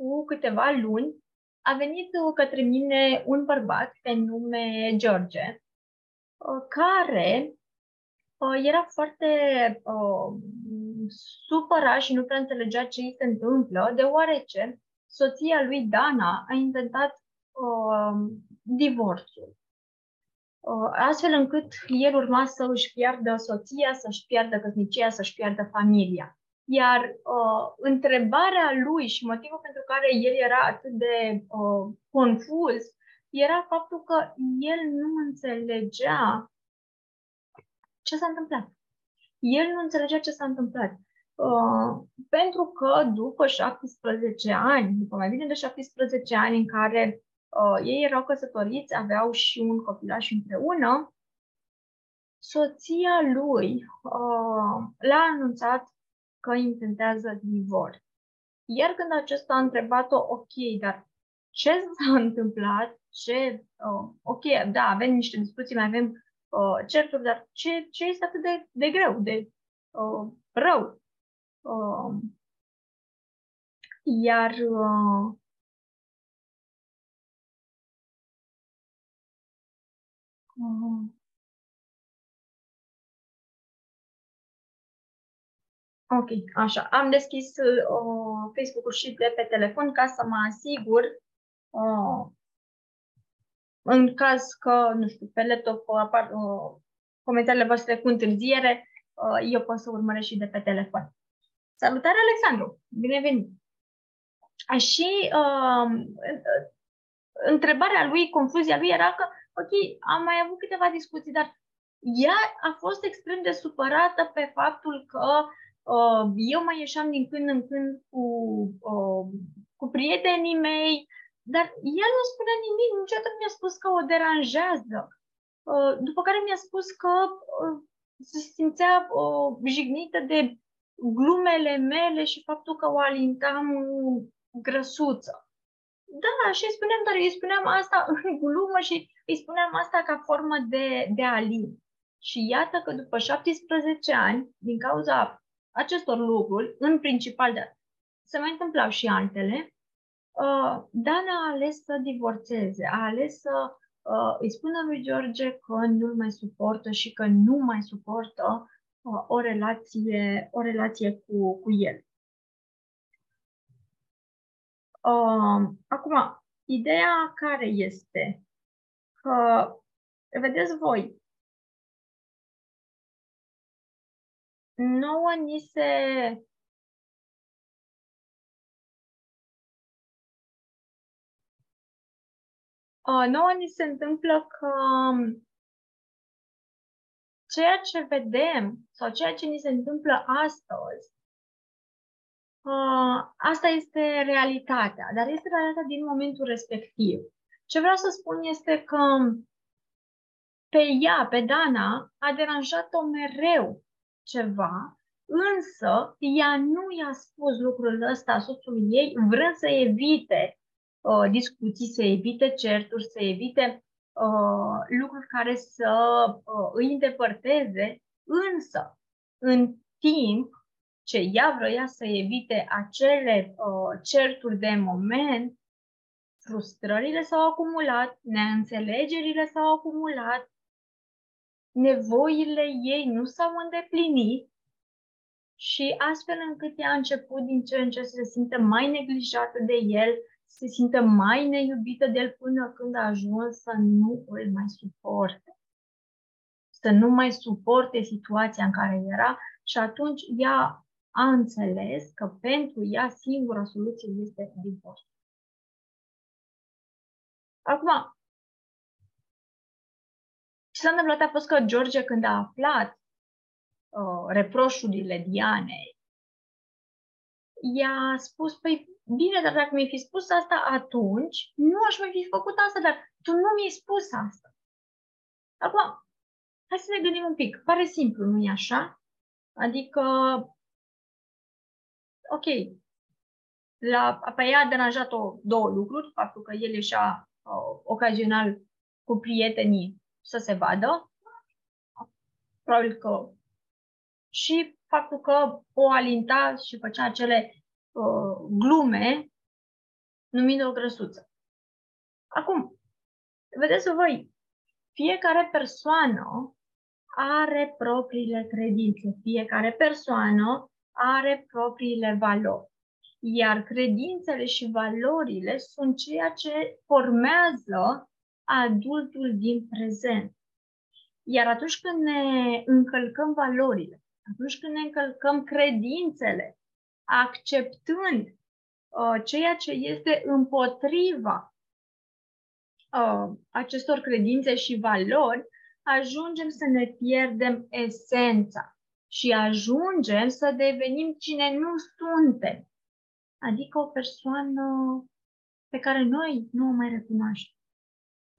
cu câteva luni, a venit uh, către mine un bărbat pe nume George, uh, care uh, era foarte supărat și nu prea înțelegea ce îi se întâmplă, deoarece soția lui Dana a intentat divorțul. Astfel încât el urma să își piardă soția, să-și piardă căsnicia, să-și piardă familia. Iar uh, întrebarea lui și motivul pentru care el era atât de uh, confuz era faptul că el nu înțelegea ce s-a întâmplat. El nu înțelegea ce s-a întâmplat. Uh, pentru că după 17 ani, după mai bine de 17 ani în care uh, ei erau căsătoriți, aveau și un copilaș împreună, soția lui uh, l-a anunțat că intentează divorț. Iar când acesta a întrebat-o, ok, dar ce s-a întâmplat, ce, uh, ok, da, avem niște discuții, mai avem uh, certuri, dar ce, ce este atât de, de greu, de uh, rău? Uh, iar uh, uh, Ok, așa. Am deschis uh, Facebook-ul și de pe telefon ca să mă asigur uh, în caz că, nu știu, pe laptop apar uh, comentariile voastre cu întârziere, uh, eu pot să urmăresc și de pe telefon. Salutare, Alexandru! Bine venit! Și uh, întrebarea lui, confuzia lui era că, ok, am mai avut câteva discuții, dar ea a fost extrem de supărată pe faptul că Uh, eu mai ieșeam din când în când cu, uh, cu prietenii mei, dar el nu spunea nimic, niciodată nu mi-a spus că o deranjează. Uh, după care mi-a spus că se simțea jignită de glumele mele și faptul că o alintam grăsuță. Da, și îi spuneam, dar îi spuneam asta în glumă și îi spuneam asta ca formă de, de alin. Și iată că după 17 ani, din cauza acestor lucruri, în principal, dar se mai întâmplau și altele, uh, Dana a ales să divorțeze, a ales să uh, îi spună lui George că nu mai suportă și că nu mai suportă uh, o relație, o relație cu, cu el. Uh, acum, ideea care este? Că, vedeți voi, nouă ni se uh, nouă ni se întâmplă că um, ceea ce vedem sau ceea ce ni se întâmplă astăzi, uh, asta este realitatea, dar este realitatea din momentul respectiv. Ce vreau să spun este că pe ea, pe Dana, a deranjat-o mereu ceva, însă ea nu i-a spus lucrul ăsta soțului ei, vrând să evite uh, discuții, să evite certuri, să evite uh, lucruri care să uh, îi îndepărteze, însă în timp ce ea vrea să evite acele uh, certuri de moment, frustrările s-au acumulat, neînțelegerile s-au acumulat, nevoile ei nu s-au îndeplinit și astfel încât ea a început din ce în ce să se simtă mai neglijată de el, să se simtă mai neiubită de el până când a ajuns să nu îl mai suporte. Să nu mai suporte situația în care era și atunci ea a înțeles că pentru ea singura soluție este divorț. Acum, ce s-a întâmplat a fost că George, când a aflat uh, reproșurile Dianei, i-a spus, păi bine, dar dacă mi-ai fi spus asta atunci, nu aș mai fi făcut asta, dar tu nu mi-ai spus asta. Acum, hai să ne gândim un pic. Pare simplu, nu-i așa? Adică, ok, la, pe ea a deranjat-o două lucruri, faptul că el ieșea uh, ocazional cu prietenii să se vadă. Probabil că și faptul că o alinta și făcea acele uh, glume numit o grăsuță. Acum, vedeți voi, fiecare persoană are propriile credințe, fiecare persoană are propriile valori. Iar credințele și valorile sunt ceea ce formează adultul din prezent. Iar atunci când ne încălcăm valorile, atunci când ne încălcăm credințele, acceptând uh, ceea ce este împotriva uh, acestor credințe și valori, ajungem să ne pierdem esența și ajungem să devenim cine nu suntem. Adică o persoană pe care noi nu o mai recunoaștem.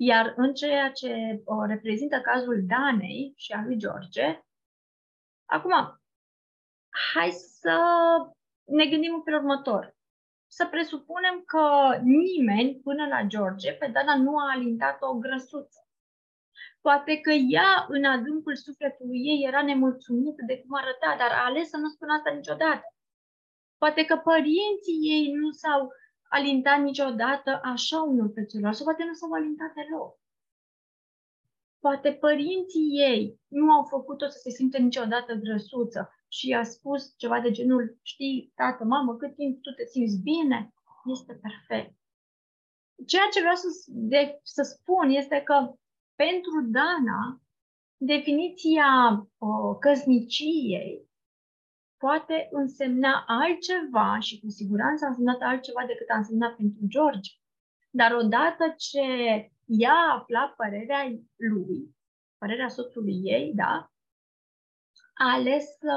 Iar în ceea ce o reprezintă cazul Danei și a lui George, acum, hai să ne gândim în felul următor. Să presupunem că nimeni până la George pe Dana nu a alintat o grăsuță. Poate că ea, în adâncul sufletului ei, era nemulțumită de cum arăta, dar a ales să nu spună asta niciodată. Poate că părinții ei nu s-au alintat niciodată așa unul pe celălalt, sau poate nu s-au alintat deloc. Poate părinții ei nu au făcut-o să se simte niciodată grăsuță și i-a spus ceva de genul, știi, tată, mamă, cât timp tu te simți bine, este perfect. Ceea ce vreau să, de, să spun este că pentru Dana, definiția o, căsniciei poate însemna altceva și cu siguranță a însemnat altceva decât a însemnat pentru George. Dar odată ce ea afla părerea lui, părerea soțului ei, da, a ales să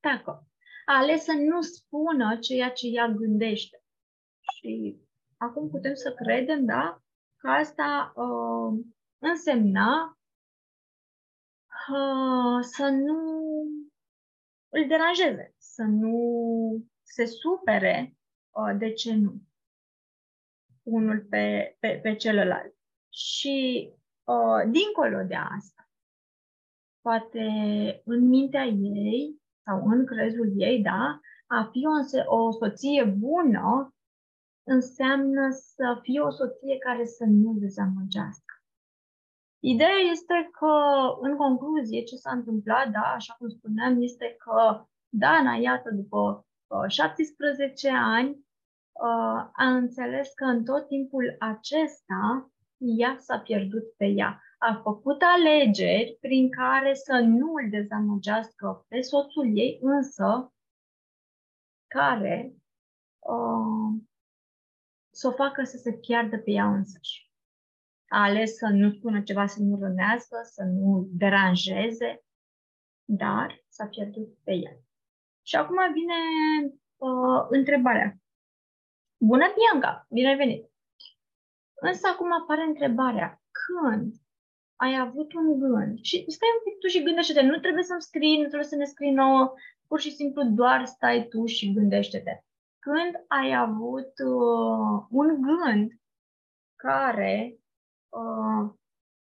tacă. A ales să nu spună ceea ce ea gândește. Și acum putem să credem, da, că asta uh, însemna uh, să nu îl deranjeze, să nu se supere uh, de ce nu unul pe, pe, pe celălalt. Și uh, dincolo de asta, poate în mintea ei sau în crezul ei, da, a fi o, o soție bună înseamnă să fie o soție care să nu dezamăgească. Ideea este că, în concluzie, ce s-a întâmplat, da, așa cum spuneam, este că Dana, iată, după uh, 17 ani, uh, a înțeles că în tot timpul acesta ea s-a pierdut pe ea. A făcut alegeri prin care să nu îl dezamăgească pe soțul ei, însă care uh, să o facă să se piardă pe ea însăși a ales să nu spună ceva să nu rănească, să nu deranjeze, dar s-a pierdut pe el. Și acum vine uh, întrebarea. Bună, Bianca! Bine ai venit! Însă acum apare întrebarea. Când ai avut un gând și stai un pic tu și gândește-te, nu trebuie să-mi scrii, nu trebuie să ne scrii nouă, pur și simplu doar stai tu și gândește-te. Când ai avut uh, un gând care uh,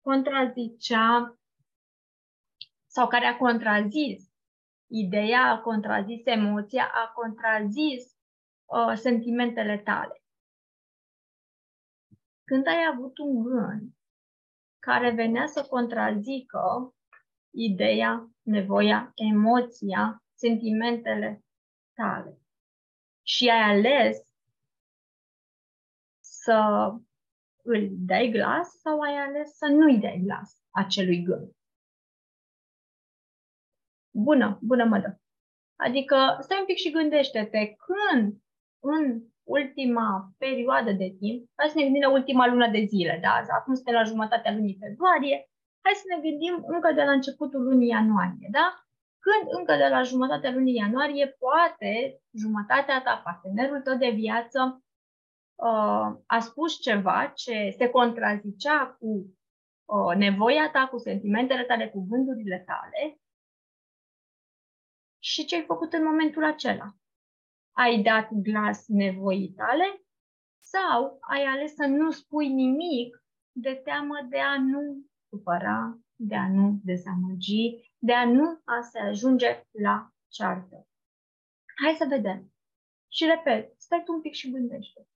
contrazicea sau care a contrazis ideea, a contrazis emoția, a contrazis uh, sentimentele tale. Când ai avut un gând care venea să contrazică ideea, nevoia, emoția, sentimentele tale și ai ales să îl dai glas sau ai ales să nu-i dai glas acelui gând. Bună, bună mădă. Adică stai un pic și gândește-te când în ultima perioadă de timp, hai să ne gândim la ultima lună de zile, da? Acum suntem la jumătatea lunii februarie, hai să ne gândim încă de la începutul lunii ianuarie, da? Când încă de la jumătatea lunii ianuarie, poate jumătatea ta, partenerul tău de viață, uh, a spus ceva ce se contrazicea cu uh, nevoia ta, cu sentimentele tale, cu gândurile tale și ce ai făcut în momentul acela? Ai dat glas nevoii tale sau ai ales să nu spui nimic de teamă de a nu supăra, de a nu dezamăgi, de a nu a se ajunge la ceartă. Hai să vedem. Și repet, stai tu un pic și gândește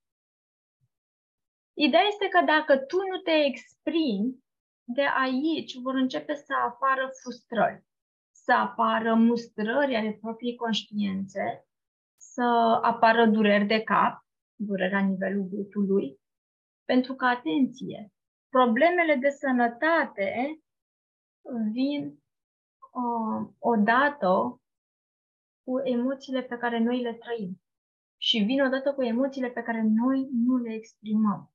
Ideea este că dacă tu nu te exprimi, de aici vor începe să apară frustrări, să apară mustrări ale propriei conștiințe, să apară dureri de cap, dureri la nivelul gâtului, pentru că, atenție, problemele de sănătate vin uh, odată cu emoțiile pe care noi le trăim și vin odată cu emoțiile pe care noi nu le exprimăm.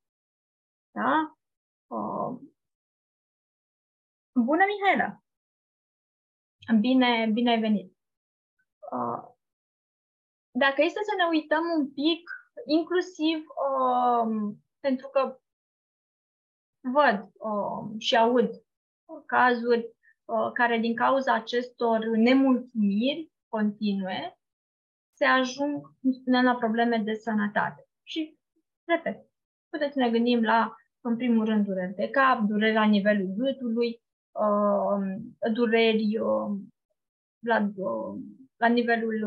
Da? Uh, bună, Mihaela! Bine, bine ai venit! Uh, dacă este să ne uităm un pic, inclusiv uh, pentru că văd uh, și aud cazuri uh, care din cauza acestor nemulțumiri continue se ajung, cum spuneam, la probleme de sănătate. Și, repet, puteți să ne gândim la, în primul rând, dureri de cap, dureri la nivelul gâtului, uh, dureri uh, la, uh, la nivelul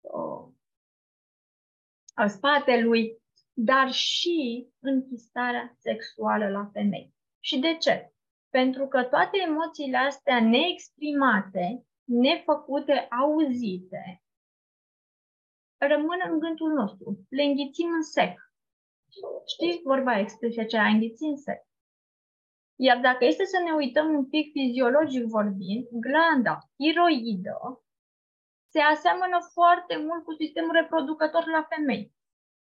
uh, al spatelui, dar și închistarea sexuală la femei. Și de ce? Pentru că toate emoțiile astea neexprimate, nefăcute, auzite, rămân în gândul nostru. Le înghițim în sec. Știi vorba expresia aceea, înghiți în sec. Iar dacă este să ne uităm un pic fiziologic vorbind, glanda tiroidă se aseamănă foarte mult cu sistemul reproducător la femei.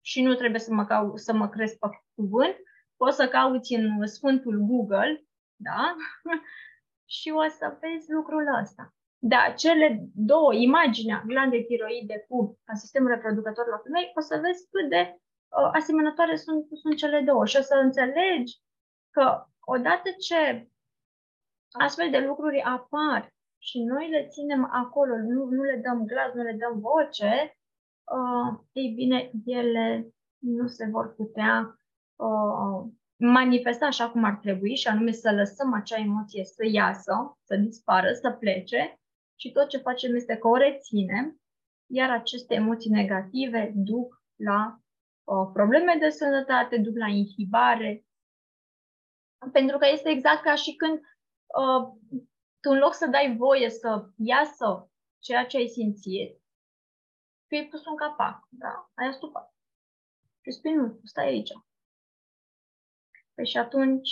Și nu trebuie să mă, cau- să mă crezi pe cuvânt, poți să cauți în Sfântul Google, da? și o să vezi lucrul ăsta. Da, cele două, imaginea glandei tiroide cu sistemul reproducător la femei, o să vezi cât de uh, asemănătoare sunt, sunt cele două. Și o să înțelegi că odată ce astfel de lucruri apar și noi le ținem acolo, nu, nu le dăm glas, nu le dăm voce, uh, ei bine, ele nu se vor putea uh, manifesta așa cum ar trebui, și anume să lăsăm acea emoție să iasă, să dispară, să plece. Și tot ce facem este că o reținem, iar aceste emoții negative duc la uh, probleme de sănătate, duc la inhibare, pentru că este exact ca și când uh, tu în loc să dai voie să iasă ceea ce ai simțit, tu ai pus un capac, da, ai astupat. Și spui, nu, stai aici. Păi și atunci,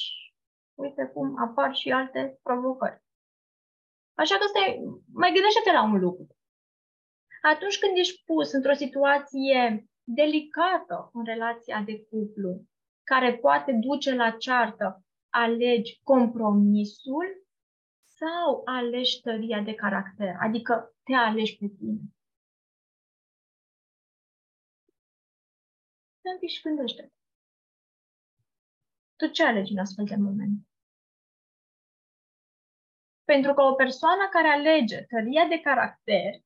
uite cum apar și alte provocări. Așa că stai, mai gândește-te la un lucru. Atunci când ești pus într-o situație delicată în relația de cuplu, care poate duce la ceartă, alegi compromisul sau alegi tăria de caracter, adică te alegi pe tine. Stai un și gândește. Tu ce alegi în astfel de moment? Pentru că o persoană care alege tăria de caracter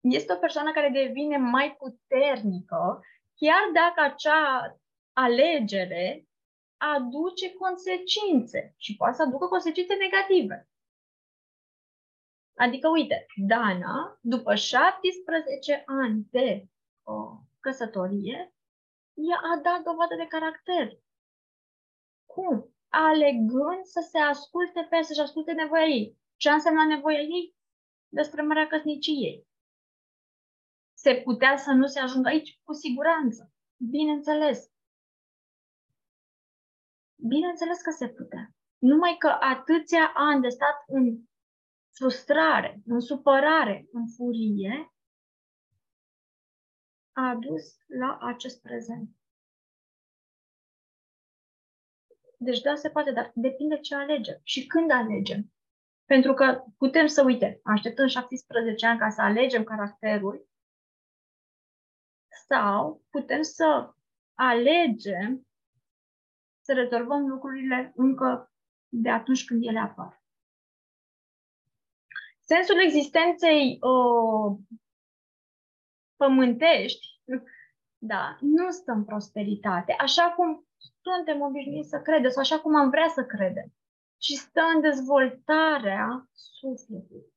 este o persoană care devine mai puternică, chiar dacă acea alegere aduce consecințe și poate să aducă consecințe negative. Adică, uite, Dana, după 17 ani de o căsătorie, ea a dat dovadă de caracter. Cum? Alegând să se asculte pe să-și asculte nevoia ei. Ce a însemnat nevoia ei? Destrămarea căsniciei. Se putea să nu se ajungă aici? Cu siguranță. Bineînțeles. Bineînțeles că se putea. Numai că atâția ani de stat în frustrare, în supărare, în furie, a adus la acest prezent. Deci da, se poate, dar depinde ce alegem și când alegem. Pentru că putem să, uite, așteptăm 17 ani ca să alegem caracterul sau putem să alegem să rezolvăm lucrurile încă de atunci când ele apar. Sensul existenței uh, pământești, da, nu stă în prosperitate, așa cum suntem obișnuiți să credem, sau așa cum am vrea să credem, ci stă în dezvoltarea sufletului.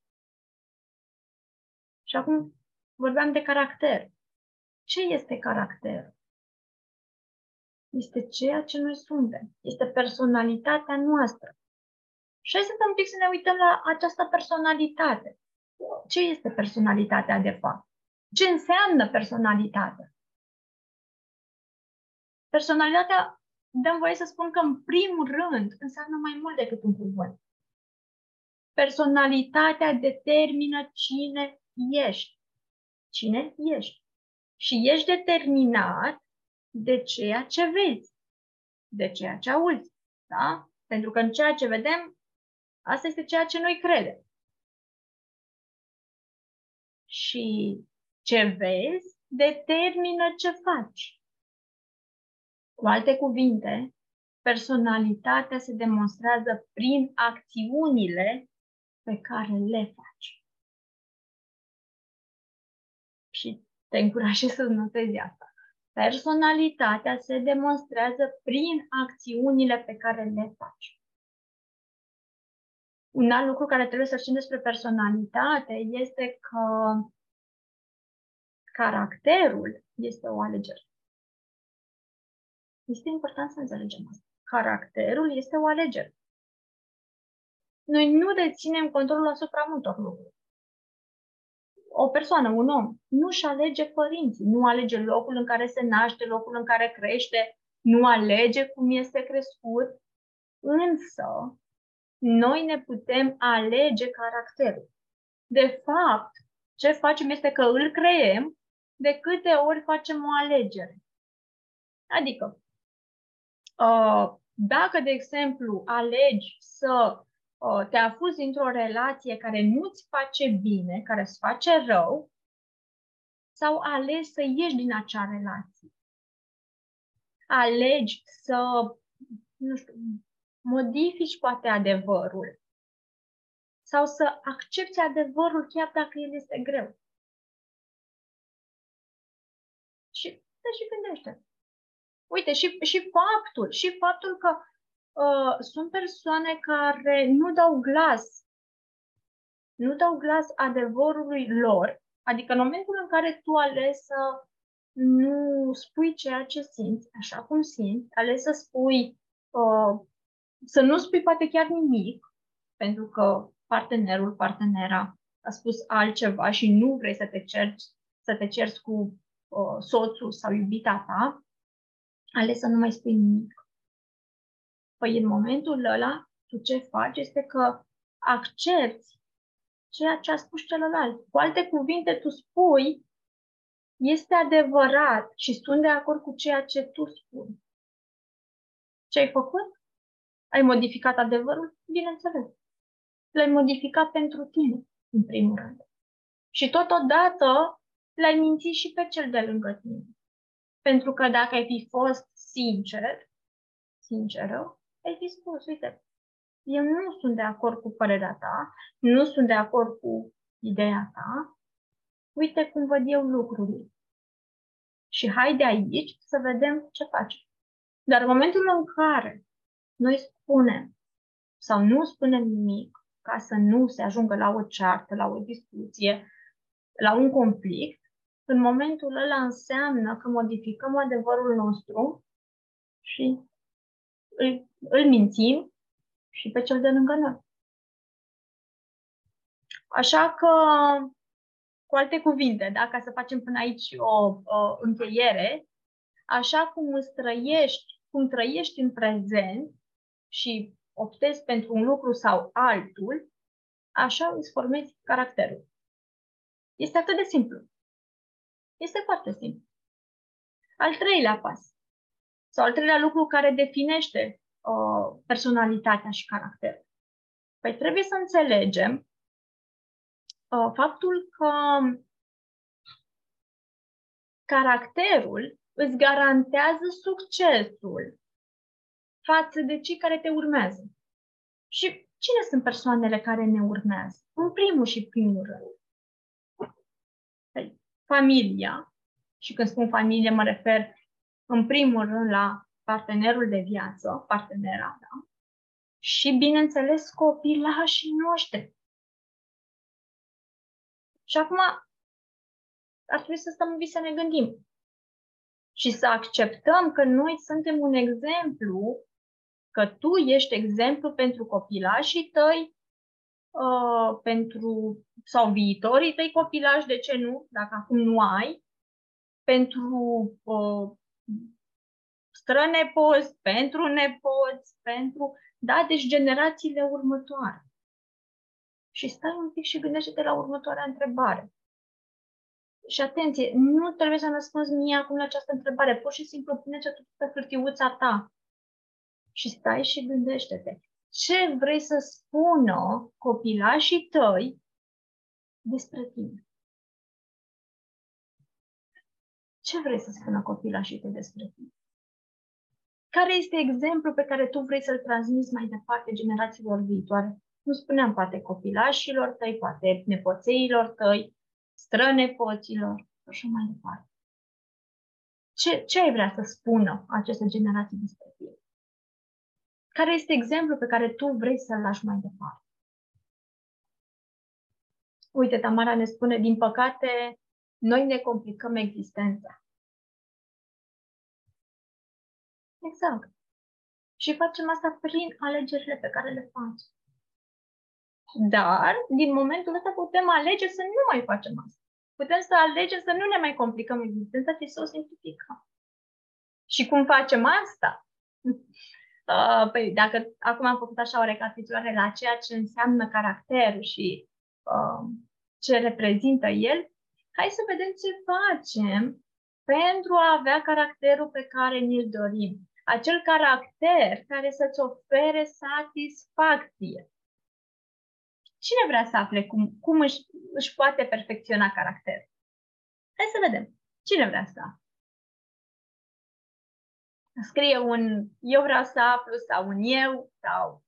Și acum vorbeam de caracter. Ce este caracter? Este ceea ce noi suntem. Este personalitatea noastră. Și hai să un pic să ne uităm la această personalitate. Ce este personalitatea de fapt? Ce înseamnă personalitatea? Personalitatea, dăm voie să spun că în primul rând înseamnă mai mult decât un cuvânt. Personalitatea determină cine ești. Cine ești. Și ești determinat de ceea ce vezi, de ceea ce auzi. Da? Pentru că în ceea ce vedem, asta este ceea ce noi credem. Și ce vezi determină ce faci. Cu alte cuvinte, personalitatea se demonstrează prin acțiunile pe care le faci. Te încurajez să notezi asta. Personalitatea se demonstrează prin acțiunile pe care le faci. Un alt lucru care trebuie să știm despre personalitate este că caracterul este o alegere. Este important să înțelegem asta. Caracterul este o alegere. Noi nu deținem controlul asupra multor lucruri. O persoană, un om, nu-și alege părinții, nu alege locul în care se naște, locul în care crește, nu alege cum este crescut, însă noi ne putem alege caracterul. De fapt, ce facem este că îl creem de câte ori facem o alegere. Adică, uh, dacă, de exemplu, alegi să uh, te afuzi într-o relație care nu-ți face bine, care îți face rău, sau alegi să ieși din acea relație. Alegi să, nu știu, modifici poate adevărul sau să accepti adevărul chiar dacă el este greu. Și te și gândește. Uite, și, și faptul, și faptul că uh, sunt persoane care nu dau glas, nu dau glas adevărului lor, adică în momentul în care tu alegi să nu spui ceea ce simți, așa cum simți, alegi să spui uh, să nu spui poate chiar nimic, pentru că partenerul, partenera a spus altceva și nu vrei să te cerci, să te cerți cu uh, soțul sau iubita ta, ales să nu mai spui nimic. Păi în momentul ăla, tu ce faci este că accepti ceea ce a spus celălalt. Cu alte cuvinte, tu spui, este adevărat și sunt de acord cu ceea ce tu spui. Ce ai făcut? Ai modificat adevărul? Bineînțeles. L-ai modificat pentru tine, în primul rând. Și totodată l-ai mințit și pe cel de lângă tine. Pentru că dacă ai fi fost sincer, sinceră, ai fi spus, uite, eu nu sunt de acord cu părerea ta, nu sunt de acord cu ideea ta, uite cum văd eu lucrurile. Și hai de aici să vedem ce facem. Dar în momentul în care noi spunem sau nu spunem nimic ca să nu se ajungă la o ceartă, la o discuție, la un conflict, în momentul ăla înseamnă că modificăm adevărul nostru și îl, îl mințim și pe cel de lângă noi. Așa că, cu alte cuvinte, da, ca să facem până aici o, o încheiere, așa cum îți trăiești, cum trăiești în prezent, și optezi pentru un lucru sau altul, așa îți formezi caracterul. Este atât de simplu. Este foarte simplu. Al treilea pas, sau al treilea lucru care definește uh, personalitatea și caracterul. Păi trebuie să înțelegem uh, faptul că caracterul îți garantează succesul față de cei care te urmează. Și cine sunt persoanele care ne urmează? În primul și primul rând. Păi, familia, și când spun familie mă refer în primul rând la partenerul de viață, partenera, da? Și, bineînțeles, copilașii noștri. Și acum ar trebui să stăm un să ne gândim. Și să acceptăm că noi suntem un exemplu, că tu ești exemplu pentru copilașii tăi, uh, pentru sau viitorii tăi copilași, de ce nu, dacă acum nu ai, pentru uh, strănepoți, pentru nepoți, pentru, da, deci generațiile următoare. Și stai un pic și gândește-te la următoarea întrebare. Și atenție, nu trebuie să răspunzi mie acum la această întrebare, pur și simplu pune-ți pe hârtiuța ta și stai și gândește-te. Ce vrei să spună copilașii tăi despre tine? Ce vrei să spună copilașii tăi despre tine? Care este exemplul pe care tu vrei să-l transmiți mai departe generațiilor viitoare? Nu spuneam poate copilașilor tăi, poate nepoțeilor tăi, strănepoților, așa mai departe. Ce, ce ai vrea să spună aceste generații despre tine? Care este exemplul pe care tu vrei să-l lași mai departe? Uite, Tamara ne spune, din păcate, noi ne complicăm existența. Exact. Și facem asta prin alegerile pe care le facem. Dar, din momentul ăsta, putem alege să nu mai facem asta. Putem să alegem să nu ne mai complicăm existența, ci să o simplificăm. Și cum facem asta? Uh, păi, dacă acum am făcut așa o recapitulare la ceea ce înseamnă caracterul și uh, ce reprezintă el, hai să vedem ce facem pentru a avea caracterul pe care ni-l dorim. Acel caracter care să-ți ofere satisfacție. Cine vrea să afle cum, cum își, își poate perfecționa caracterul? Hai să vedem. Cine vrea să afle? Scrie un eu vreau să aflu sau un eu sau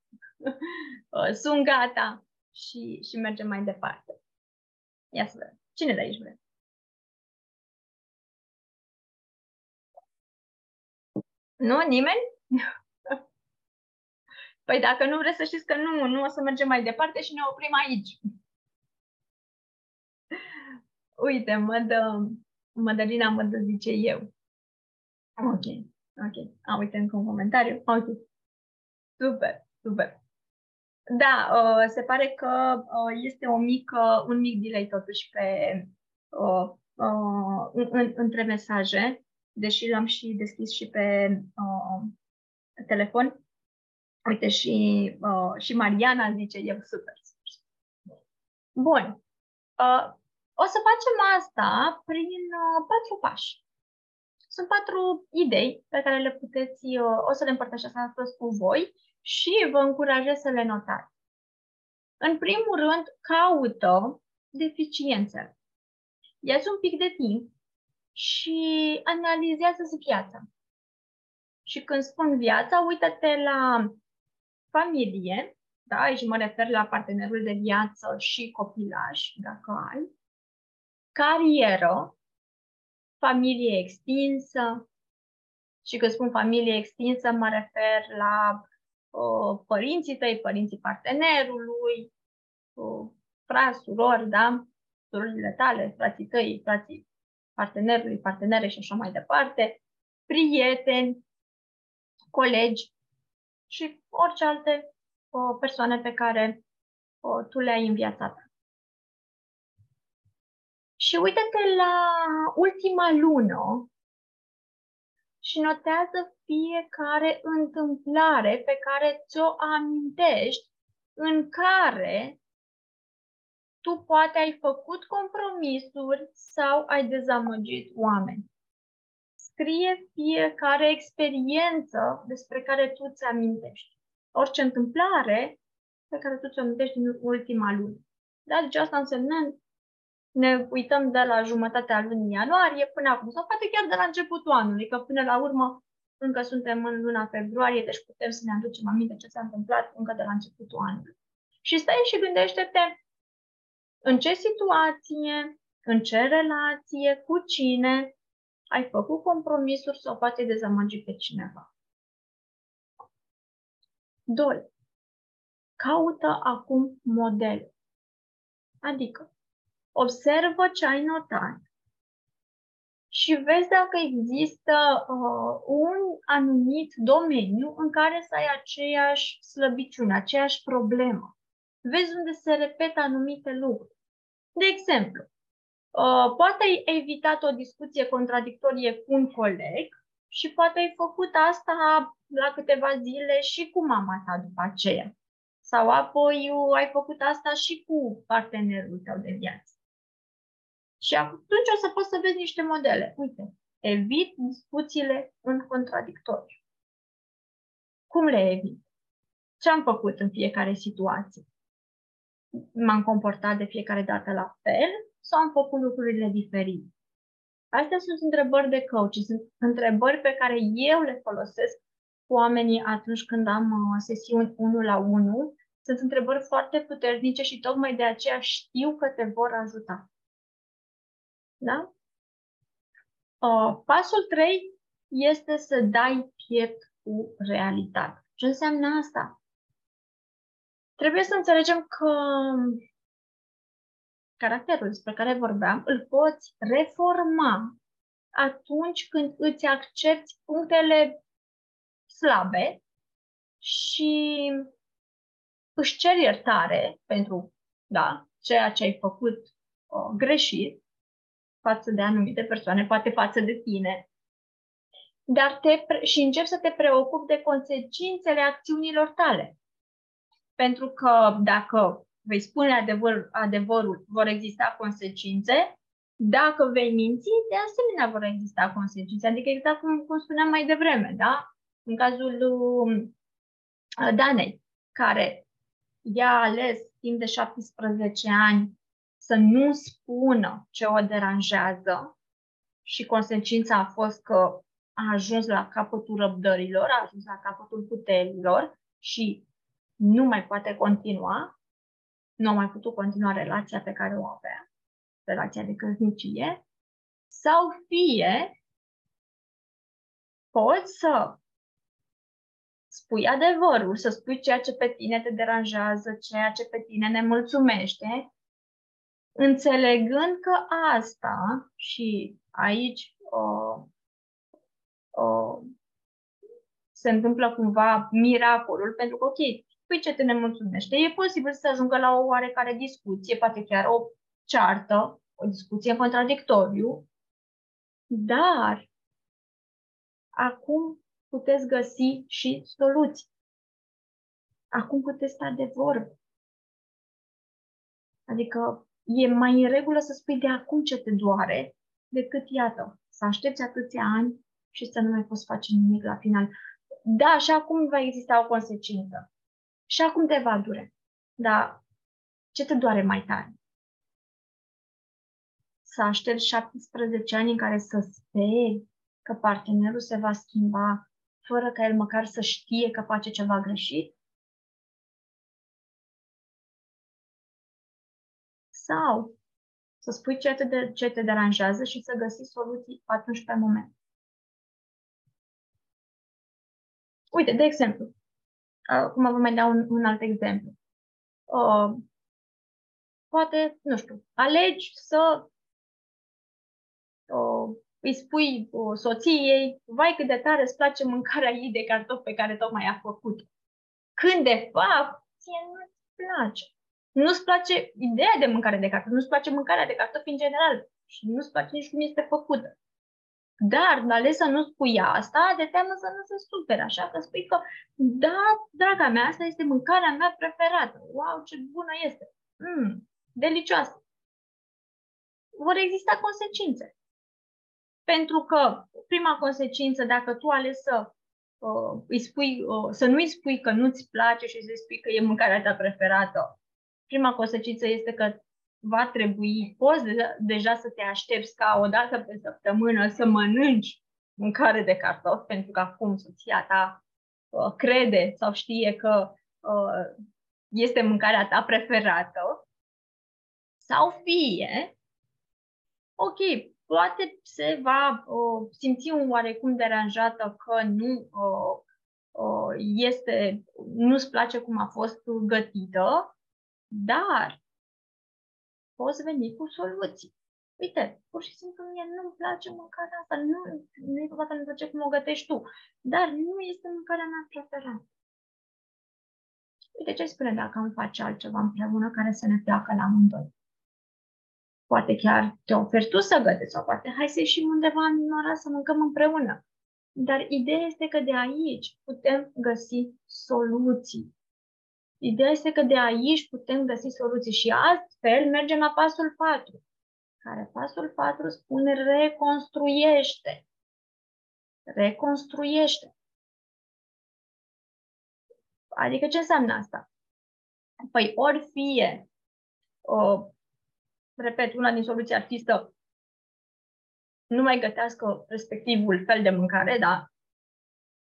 sunt gata și, și mergem mai departe. Ia să vedem. Cine de aici vrea? Nu? Nimeni? Păi dacă nu vreți să știți că nu, nu o să mergem mai departe și ne oprim aici. Uite, mă dă, Mădălina mă dă zice eu. Ok, ok. A, uite încă un comentariu. Ok. Super, super. Da, uh, se pare că uh, este o mică, un mic delay totuși pe, uh, uh, în, între mesaje, deși l-am și deschis și pe uh, telefon. Uite, și, uh, și Mariana zice, e super. Bun. Uh, o să facem asta prin uh, patru pași. Sunt patru idei pe care le puteți, uh, o să le împărtășesc astăzi cu voi și vă încurajez să le notați. În primul rând, caută deficiențele. Ia-ți un pic de timp și analizează viața. Și când spun viața, uită-te la familie, da, aici mă refer la partenerul de viață și copilaș, dacă ai, carieră, familie extinsă, și când spun familie extinsă, mă refer la uh, părinții tăi, părinții partenerului, uh, frați, surori, da? Surorile tale, frații tăi, frații partenerului, partenere și așa mai departe, prieteni, colegi și orice alte uh, persoane pe care uh, tu le-ai în viața ta. Și uite-te la ultima lună și notează fiecare întâmplare pe care ți-o amintești în care tu poate ai făcut compromisuri sau ai dezamăgit oameni. Scrie fiecare experiență despre care tu ți amintești. Orice întâmplare pe care tu ți-o amintești în ultima lună. Da? Deci asta însemnând ne uităm de la jumătatea lunii ianuarie până acum, sau poate chiar de la începutul anului, că până la urmă încă suntem în luna februarie, deci putem să ne aducem aminte ce s-a întâmplat încă de la începutul anului. Și stai și gândește-te în ce situație, în ce relație, cu cine ai făcut compromisuri sau poate dezamăgi pe cineva. 2. Caută acum model. Adică, observă ce ai notat și vezi dacă există uh, un anumit domeniu în care să ai aceeași slăbiciune, aceeași problemă. Vezi unde se repetă anumite lucruri. De exemplu, uh, poate ai evitat o discuție contradictorie cu un coleg și poate ai făcut asta la câteva zile și cu mama ta după aceea. Sau apoi ai făcut asta și cu partenerul tău de viață. Și atunci o să poți să vezi niște modele. Uite, evit discuțiile în contradictoriu. Cum le evit? Ce am făcut în fiecare situație? M-am comportat de fiecare dată la fel sau am făcut lucrurile diferite? Astea sunt întrebări de coach, sunt întrebări pe care eu le folosesc cu oamenii atunci când am uh, sesiuni 1 la 1. Sunt întrebări foarte puternice și tocmai de aceea știu că te vor ajuta. Da? Uh, pasul 3 este să dai piept cu realitatea. Ce înseamnă asta? Trebuie să înțelegem că caracterul despre care vorbeam îl poți reforma atunci când îți accepti punctele slabe și își ceri iertare pentru da, ceea ce ai făcut uh, greșit față de anumite persoane, poate față de tine, dar te pre- și începi să te preocupi de consecințele acțiunilor tale. Pentru că dacă vei spune adevăr, adevărul, vor exista consecințe, dacă vei minți, de asemenea vor exista consecințe. Adică exact cum, cum spuneam mai devreme, da? În cazul lui Danei, care i-a ales timp de 17 ani să nu spună ce o deranjează și consecința a fost că a ajuns la capătul răbdărilor, a ajuns la capătul puterilor și nu mai poate continua, nu a mai putut continua relația pe care o avea, relația de căsnicie, sau fie poți să spui adevărul, să spui ceea ce pe tine te deranjează, ceea ce pe tine ne mulțumește înțelegând că asta și aici uh, uh, se întâmplă cumva miracolul, pentru că, ok, păi ce te nemulțumește? E posibil să ajungă la o oarecare discuție, poate chiar o ceartă, o discuție în contradictoriu, dar acum puteți găsi și soluții. Acum puteți sta de vorbă. Adică e mai în regulă să spui de acum ce te doare decât, iată, să aștepți atâția ani și să nu mai poți face nimic la final. Da, și acum va exista o consecință. Și acum te va dure. Dar ce te doare mai tare? Să aștepți 17 ani în care să speri că partenerul se va schimba fără ca el măcar să știe că face ceva greșit? sau să spui ce te, de, ce te deranjează și să găsi soluții atunci pe moment. Uite, de exemplu, acum vă mai dau un, un alt exemplu. Uh, poate, nu știu, alegi să uh, îi spui uh, soției, vai cât de tare îți place mâncarea ei de cartofi pe care tocmai a făcut. Când de fapt, ție nu-ți place nu-ți place ideea de mâncare de cartofi, nu-ți place mâncarea de cartofi în general și nu-ți place nici cum este făcută. Dar ales să nu spui asta, de teamă să nu se supere, așa că spui că, da, draga mea, asta este mâncarea mea preferată. Wow, ce bună este! Mm, delicioasă! Vor exista consecințe. Pentru că prima consecință, dacă tu ales să uh, îi spui, uh, să nu îi spui că nu-ți place și să-i spui că e mâncarea ta preferată, Prima consecință este că va trebui, poți deja, deja să te aștepți ca o dată pe săptămână să mănânci mâncare de cartofi, pentru că acum soția ta uh, crede sau știe că uh, este mâncarea ta preferată, sau fie, ok, poate se va uh, simți un oarecum deranjată că nu uh, uh, este, nu-ți place cum a fost gătită, dar poți veni cu soluții. Uite, pur și simplu mie nu-mi place mâncarea asta, nu, nu e vorba că nu place cum o gătești tu, dar nu este mâncarea mea preferată. Uite ce spune dacă am face altceva împreună care să ne placă la amândoi. Poate chiar te oferi tu să gătești sau poate hai să ieșim undeva în oraș să mâncăm împreună. Dar ideea este că de aici putem găsi soluții. Ideea este că de aici putem găsi soluții și astfel mergem la pasul 4, care pasul 4 spune reconstruiește. Reconstruiește. Adică ce înseamnă asta? Păi ori fie, o, repet, una din soluții ar fi să nu mai gătească respectivul fel de mâncare, da?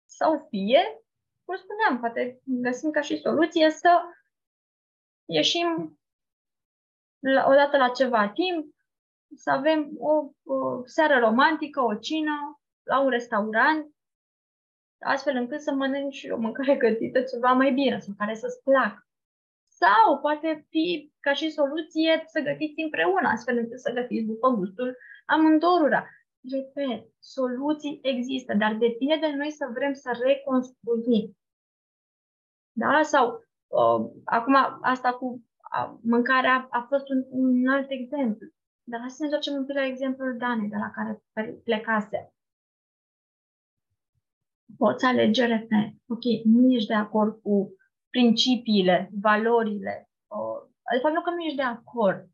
Sau fie, cum spuneam, poate găsim ca și soluție să ieșim la, odată la ceva timp, să avem o, o seară romantică, o cină, la un restaurant, astfel încât să mănânci o mâncare gătită ceva mai bine sau care să-ți placă. Sau poate fi ca și soluție să gătiți împreună, astfel încât să gătiți după gustul amândorura. Repet, soluții există, dar depinde de noi să vrem să reconstruim. Da? Sau uh, acum asta cu uh, mâncarea a fost un, un alt exemplu. Dar hai să ne întoarcem un pic la exemplul Danei, de la care plecase. Poți alege, repet, ok, nu ești de acord cu principiile, valorile, uh, de fapt nu că nu ești de acord,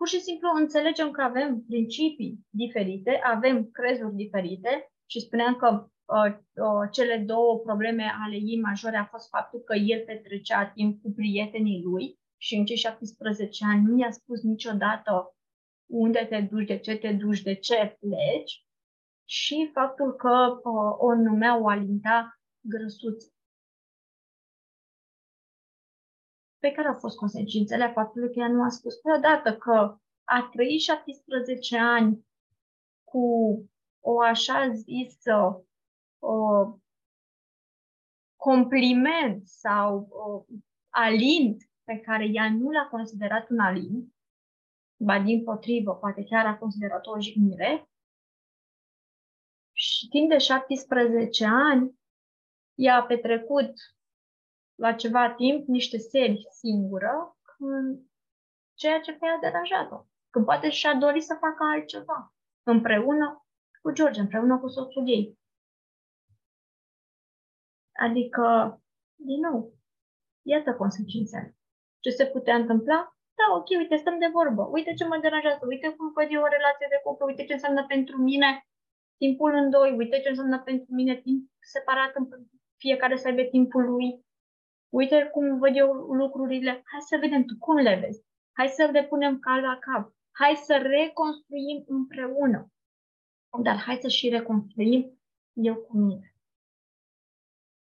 Pur și simplu înțelegem că avem principii diferite, avem crezuri diferite și spuneam că uh, uh, cele două probleme ale ei majore a fost faptul că el petrecea timp cu prietenii lui și în cei 17 ani nu i-a spus niciodată unde te duci, de ce te duci, de ce pleci și faptul că uh, o numeau Alinta grăsuță. Pe care au fost consecințele faptului că ea nu a spus odată că a trăit 17 ani cu o așa zisă o compliment sau o alint pe care ea nu l-a considerat un alint, ba din potrivă, poate chiar a considerat o jignire, și timp de 17 ani, ea a petrecut la ceva timp niște seri singură, când ceea ce pe ea deranjat-o. Când poate și-a dorit să facă altceva, împreună cu George, împreună cu soțul ei. Adică, din nou, iată consecințele. Ce se putea întâmpla? Da, ok, uite, stăm de vorbă. Uite ce mă deranjează. Uite cum văd eu o relație de cuplu. Uite ce înseamnă pentru mine timpul în doi. Uite ce înseamnă pentru mine timp separat. Fiecare să aibă timpul lui uite cum văd eu lucrurile, hai să vedem tu cum le vezi, hai să le punem cal la cap, hai să reconstruim împreună. Dar hai să și reconstruim eu cu mine.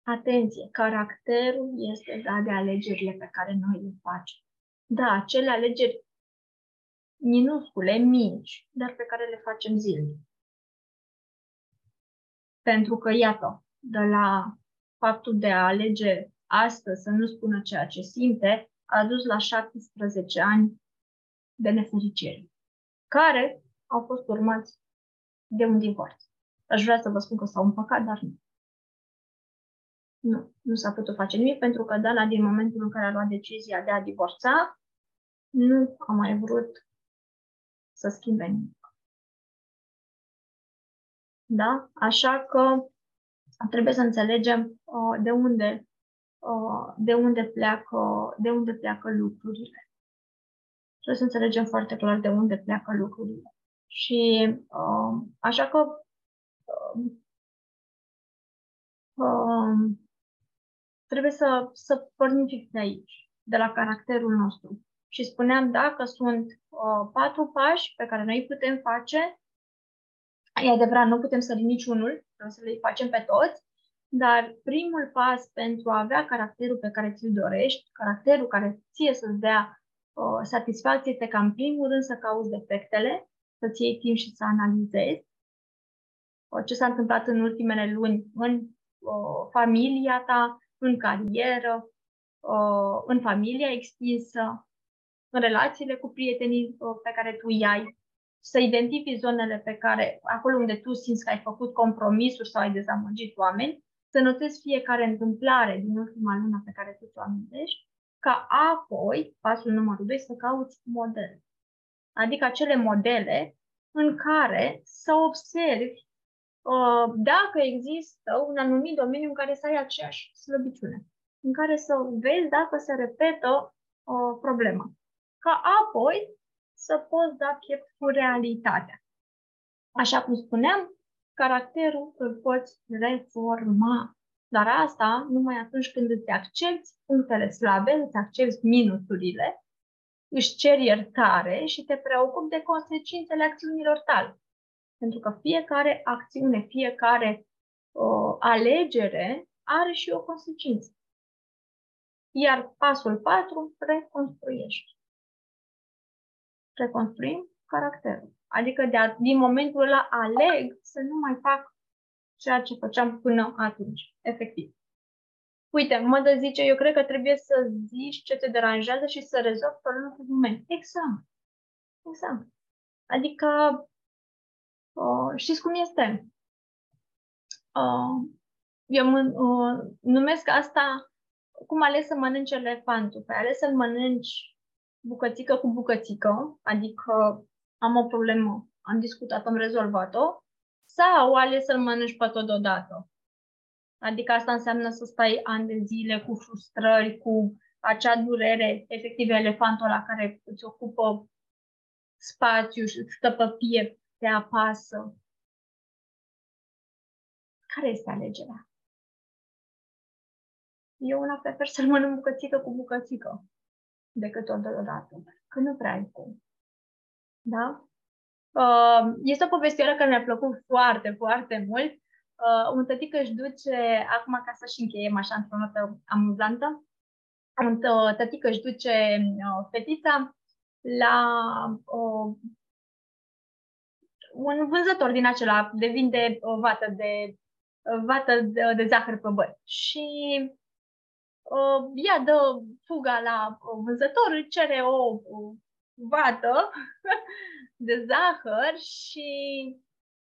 Atenție, caracterul este dat de alegerile pe care noi le facem. Da, acele alegeri minuscule, mici, dar pe care le facem zilnic. Pentru că, iată, de la faptul de a alege astăzi să nu spună ceea ce simte, a dus la 17 ani de nefericire, care au fost urmați de un divorț. Aș vrea să vă spun că s-au împăcat, dar nu. Nu, nu s-a putut face nimic pentru că Dana, din momentul în care a luat decizia de a divorța, nu a mai vrut să schimbe nimic. Da? Așa că trebuie să înțelegem uh, de unde Uh, de unde pleacă, de unde pleacă lucrurile. Trebuie să înțelegem foarte clar de unde pleacă lucrurile. Și uh, așa că uh, uh, trebuie să, să pornim fix de aici, de la caracterul nostru. Și spuneam, da, că sunt uh, patru pași pe care noi putem face. E adevărat, nu putem să niciunul, trebuie să le facem pe toți, dar primul pas pentru a avea caracterul pe care ți-l dorești, caracterul care ție să-ți dea uh, satisfacție, este ca în primul rând să cauți defectele, să-ți iei timp și să analizezi uh, ce s-a întâmplat în ultimele luni în uh, familia ta, în carieră, uh, în familia extinsă, în relațiile cu prietenii uh, pe care tu îi ai, să identifici zonele pe care, acolo unde tu simți că ai făcut compromisuri sau ai dezamăgit oameni, să notezi fiecare întâmplare din ultima lună pe care tu ți-o amintești, ca apoi, pasul numărul 2, să cauți modele. Adică acele modele în care să observi uh, dacă există un anumit domeniu în care să ai aceeași slăbiciune, în care să vezi dacă se repetă uh, problema. Ca apoi să poți da piept cu realitatea. Așa cum spuneam, caracterul îl poți reforma. Dar asta numai atunci când îți accepti punctele slabe, îți accepti minusurile, își ceri iertare și te preocupi de consecințele acțiunilor tale. Pentru că fiecare acțiune, fiecare uh, alegere are și o consecință. Iar pasul 4, reconstruiești. Reconstruim caracterul. Adică de a, din momentul ăla aleg să nu mai fac ceea ce făceam până atunci, efectiv. Uite, mă dă zice, eu cred că trebuie să zici ce te deranjează și să rezolvi problema cu moment. Exact. Exact. Adică, uh, știți cum este? Uh, eu mă, uh, numesc asta cum ales să mănânci elefantul. Păi ales să-l mănânci bucățică cu bucățică, adică am o problemă, am discutat, am rezolvat-o, sau ales să-l mănânci pe tot odată. Adică asta înseamnă să stai ani de zile cu frustrări, cu acea durere, efectiv elefantul la care îți ocupă spațiu și îți stă pe piept, te apasă. Care este alegerea? Eu una prefer să-l mănânc bucățică cu bucățică decât tot deodată, că nu prea ai cum. Da? Uh, este o povestioară care mi-a plăcut foarte, foarte mult. Uh, un tătic își duce, acum ca să-și încheiem așa într-o notă amuzantă, un tătic își duce uh, fetița la uh, un vânzător din acela de vinde o vată de, vată de, de zahăr pe băr. Și uh, ea dă fuga la vânzător, îi cere o, o vată de zahăr și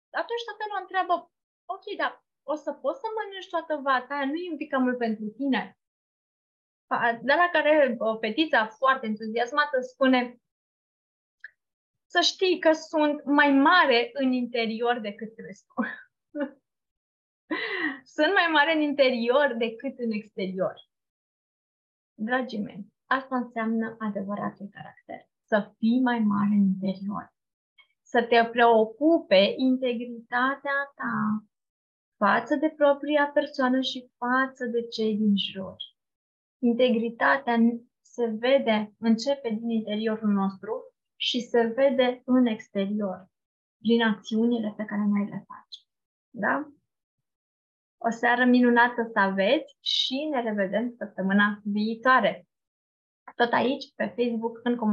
atunci toată lumea întreabă, ok, dar o să poți să mănânci toată vata aia? Nu e un pic cam mult pentru tine? De la care fetița foarte entuziasmată spune, să știi că sunt mai mare în interior decât crezi tu. sunt mai mare în interior decât în exterior. Dragii mei, asta înseamnă adevăratul caracter. Să fii mai mare în interior. Să te preocupe integritatea ta față de propria persoană și față de cei din jur. Integritatea se vede, începe din interiorul nostru și se vede în exterior, prin acțiunile pe care noi le facem. Da? O seară minunată să aveți și ne revedem săptămâna viitoare. Tot aici, pe Facebook, în comunitate.